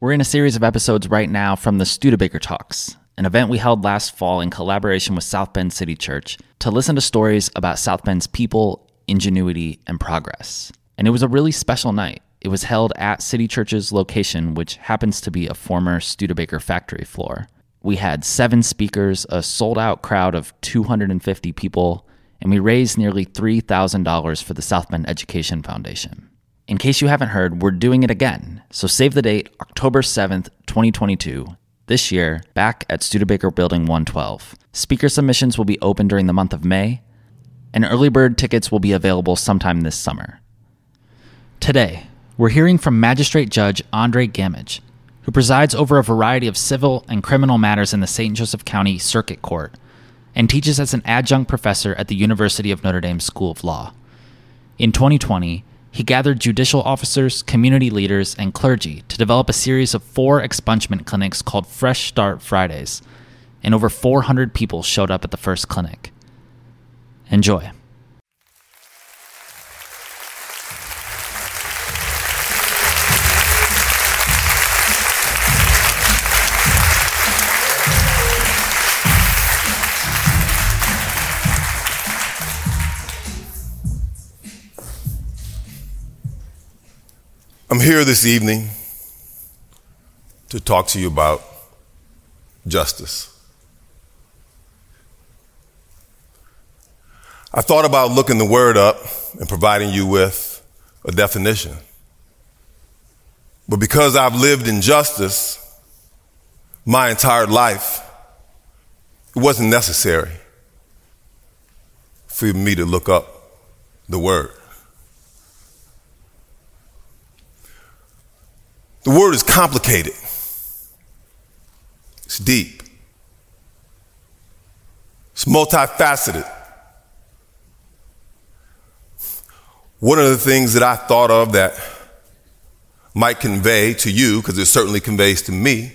We're in a series of episodes right now from the Studebaker Talks, an event we held last fall in collaboration with South Bend City Church to listen to stories about South Bend's people, ingenuity, and progress. And it was a really special night. It was held at City Church's location, which happens to be a former Studebaker factory floor. We had seven speakers, a sold out crowd of 250 people, and we raised nearly $3,000 for the South Bend Education Foundation. In case you haven't heard, we're doing it again. So save the date, October 7th, 2022. This year, back at Studebaker Building 112. Speaker submissions will be open during the month of May, and early bird tickets will be available sometime this summer. Today, we're hearing from Magistrate Judge Andre Gammage, who presides over a variety of civil and criminal matters in the St. Joseph County Circuit Court and teaches as an adjunct professor at the University of Notre Dame School of Law. In 2020, he gathered judicial officers, community leaders, and clergy to develop a series of four expungement clinics called Fresh Start Fridays, and over 400 people showed up at the first clinic. Enjoy. I'm here this evening to talk to you about justice. I thought about looking the word up and providing you with a definition. But because I've lived in justice my entire life, it wasn't necessary for me to look up the word. The word is complicated, it's deep, it's multifaceted. One of the things that I thought of that might convey to you, because it certainly conveys to me,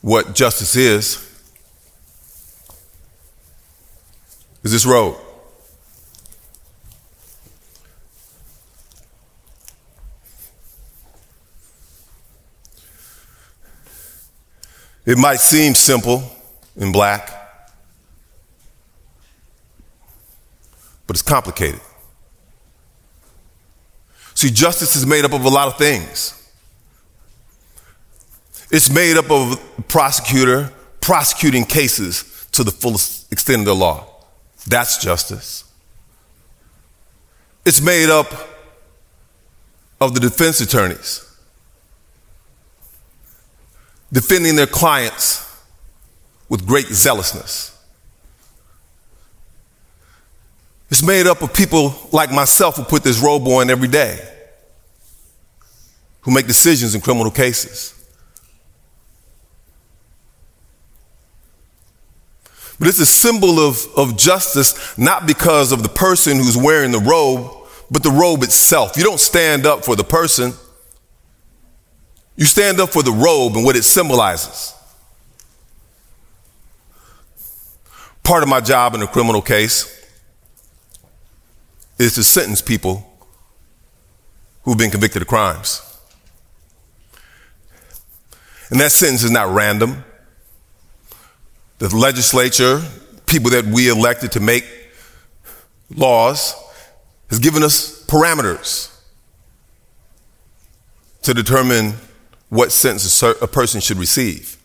what justice is, is this road. It might seem simple in black, but it's complicated. See, justice is made up of a lot of things. It's made up of a prosecutor prosecuting cases to the fullest extent of the law. That's justice. It's made up of the defense attorneys defending their clients with great zealousness. It's made up of people like myself who put this robe on every day, who make decisions in criminal cases. But it's a symbol of, of justice, not because of the person who's wearing the robe, but the robe itself. You don't stand up for the person, you stand up for the robe and what it symbolizes. Part of my job in a criminal case is to sentence people who've been convicted of crimes. And that sentence is not random. The legislature, people that we elected to make laws, has given us parameters to determine what sentence a person should receive.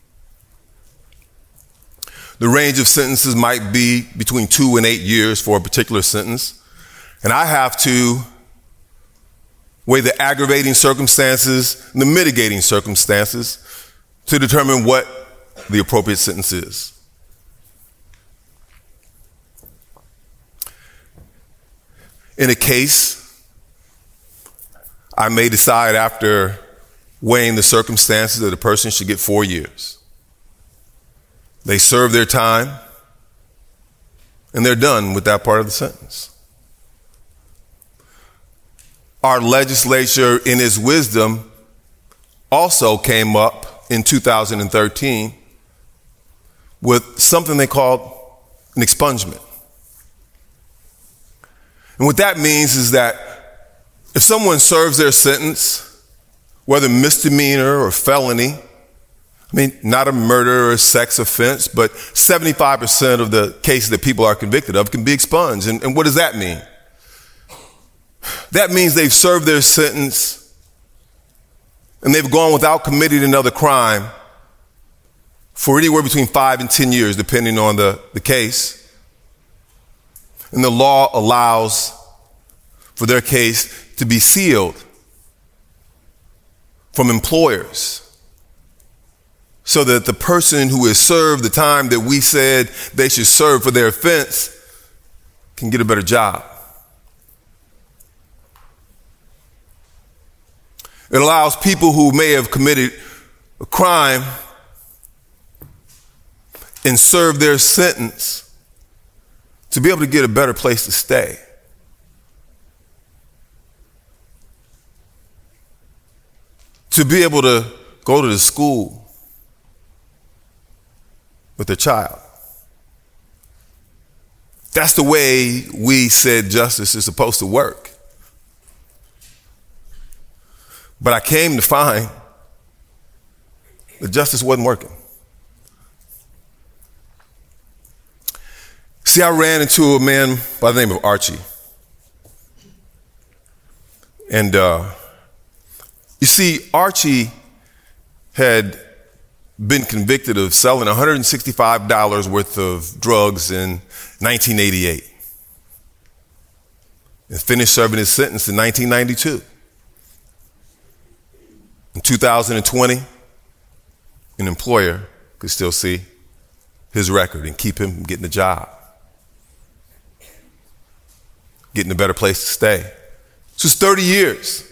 The range of sentences might be between two and eight years for a particular sentence. And I have to weigh the aggravating circumstances and the mitigating circumstances to determine what the appropriate sentence is. In a case, I may decide after weighing the circumstances that a person should get four years. They serve their time and they're done with that part of the sentence. Our legislature, in its wisdom, also came up in 2013 with something they called an expungement. And what that means is that if someone serves their sentence whether misdemeanor or felony. I mean, not a murder or a sex offense, but 75% of the cases that people are convicted of can be expunged. And, and what does that mean? That means they've served their sentence and they've gone without committing another crime for anywhere between five and 10 years, depending on the, the case. And the law allows for their case to be sealed from employers so that the person who has served the time that we said they should serve for their offense can get a better job. It allows people who may have committed a crime and served their sentence to be able to get a better place to stay. To be able to go to the school with their child. That's the way we said justice is supposed to work. But I came to find that justice wasn't working. See, I ran into a man by the name of Archie. And uh, you see, Archie had been convicted of selling $165 worth of drugs in 1988 and finished serving his sentence in 1992. In 2020, an employer could still see his record and keep him from getting a job, getting a better place to stay. This was 30 years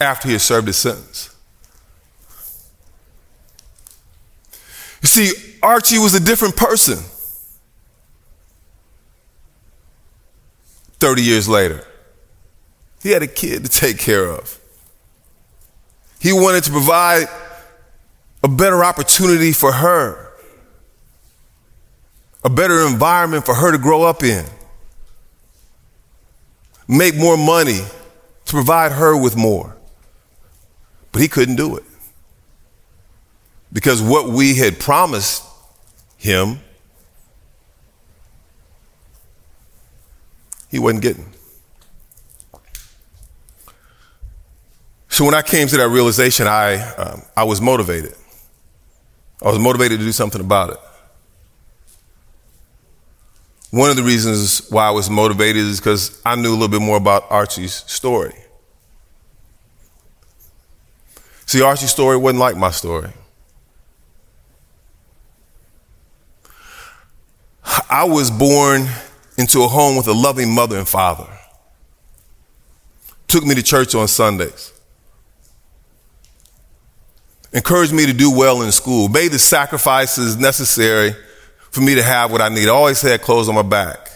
after he had served his sentence. You see, Archie was a different person 30 years later. He had a kid to take care of. He wanted to provide a better opportunity for her, a better environment for her to grow up in, make more money to provide her with more. But he couldn't do it. Because what we had promised him, he wasn't getting. So when I came to that realization, I, um, I was motivated. I was motivated to do something about it. One of the reasons why I was motivated is because I knew a little bit more about Archie's story. See, Archie's story wasn't like my story. I was born into a home with a loving mother and father. Took me to church on Sundays encouraged me to do well in school, made the sacrifices necessary for me to have what I need. I always had clothes on my back.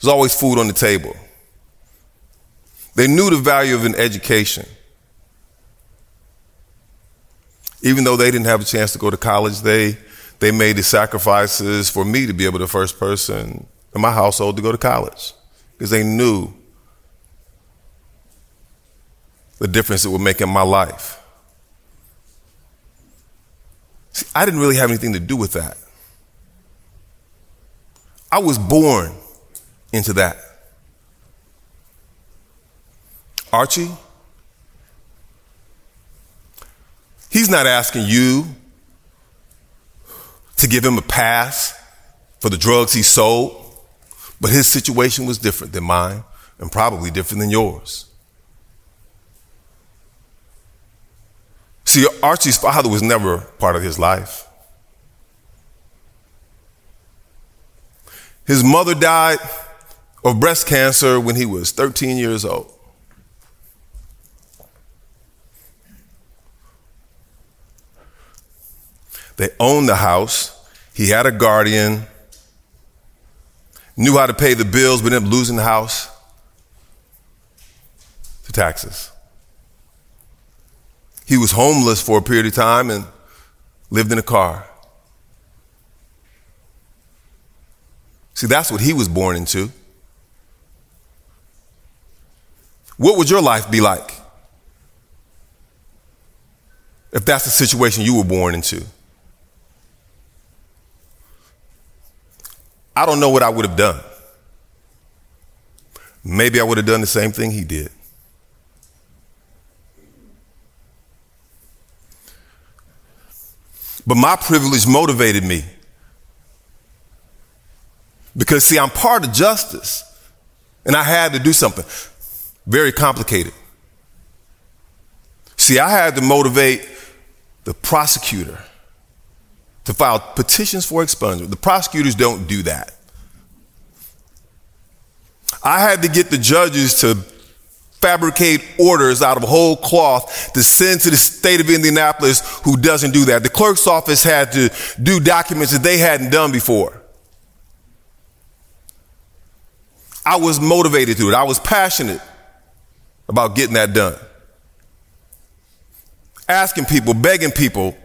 There's always food on the table. They knew the value of an education. Even though they didn't have a chance to go to college, they, they made the sacrifices for me to be able to first person in my household to go to college because they knew the difference it would make in my life. See, I didn't really have anything to do with that. I was born into that. Archie, he's not asking you to give him a pass for the drugs he sold, but his situation was different than mine and probably different than yours. See, Archie's father was never part of his life. His mother died of breast cancer when he was 13 years old. They owned the house. He had a guardian, knew how to pay the bills, but ended up losing the house to taxes. He was homeless for a period of time and lived in a car. See, that's what he was born into. What would your life be like? if that's the situation you were born into. I don't know what I would have done. Maybe I would have done the same thing he did. But my privilege motivated me. Because, see, I'm part of justice, and I had to do something very complicated. See, I had to motivate the prosecutor to file petitions for expungement. The prosecutors don't do that. I had to get the judges to fabricate orders out of whole cloth to send to the state of Indianapolis who doesn't do that. The clerk's office had to do documents that they hadn't done before. I was motivated to it. I was passionate about getting that done. Asking people, begging people,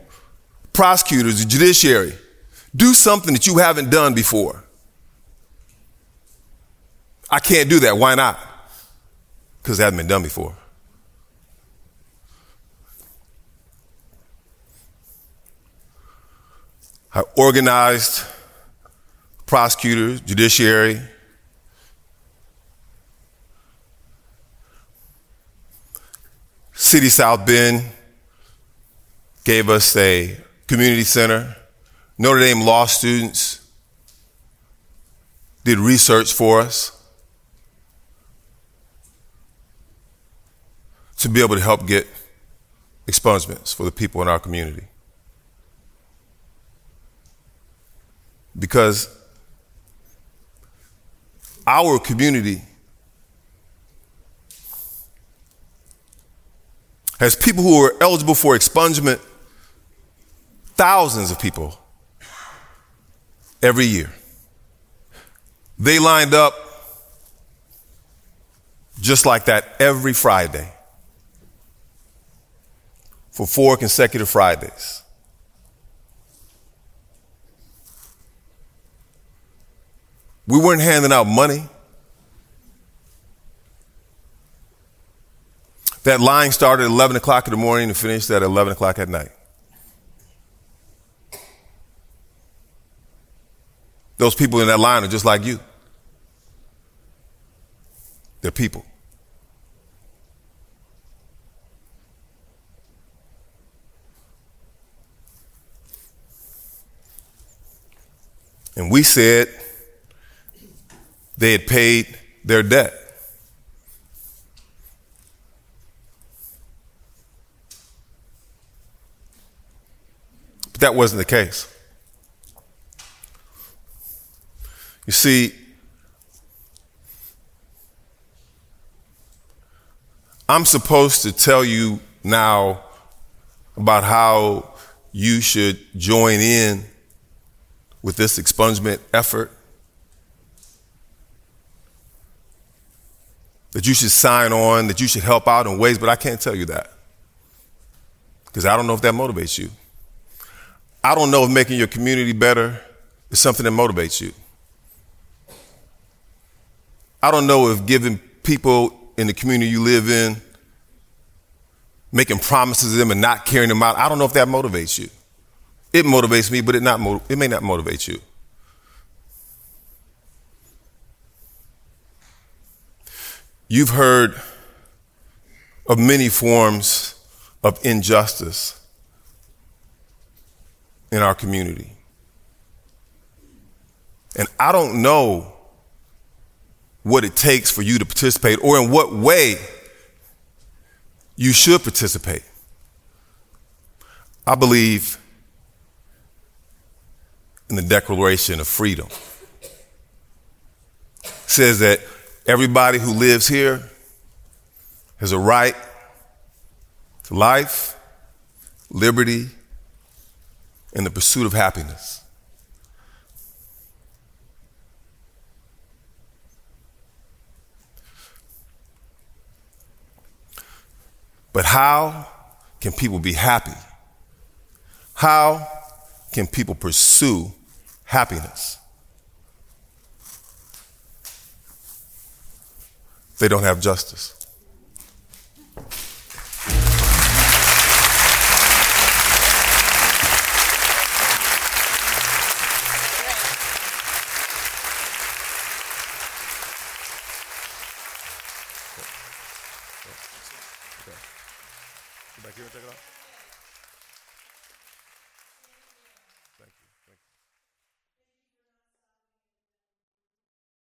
prosecutors, the judiciary, do something that you haven't done before. I can't do that. Why not? Because it hasn't been done before. I organized prosecutors, judiciary, City South Bend gave us a community center. Notre Dame law students did research for us. to be able to help get expungements for the people in our community. Because our community has people who are eligible for expungement, thousands of people every year. They lined up just like that every Friday for four consecutive Fridays. We weren't handing out money. That line started at 11 o'clock in the morning and finished at 11 o'clock at night. Those people in that line are just like you. They're people. And we said they had paid their debt. But that wasn't the case. You see, I'm supposed to tell you now about how you should join in with this expungement effort that you should sign on, that you should help out in ways, but I can't tell you that because I don't know if that motivates you. I don't know if making your community better is something that motivates you. I don't know if giving people in the community you live in, making promises to them and not carrying them out, I don't know if that motivates you. It motivates me, but it not it may not motivate you. You've heard of many forms of injustice in our community. And I don't know what it takes for you to participate or in what way you should participate. I believe in the Declaration of Freedom. It says that everybody who lives here has a right to life, liberty, and the pursuit of happiness. But how can people be happy? How can people pursue happiness. They don't have justice.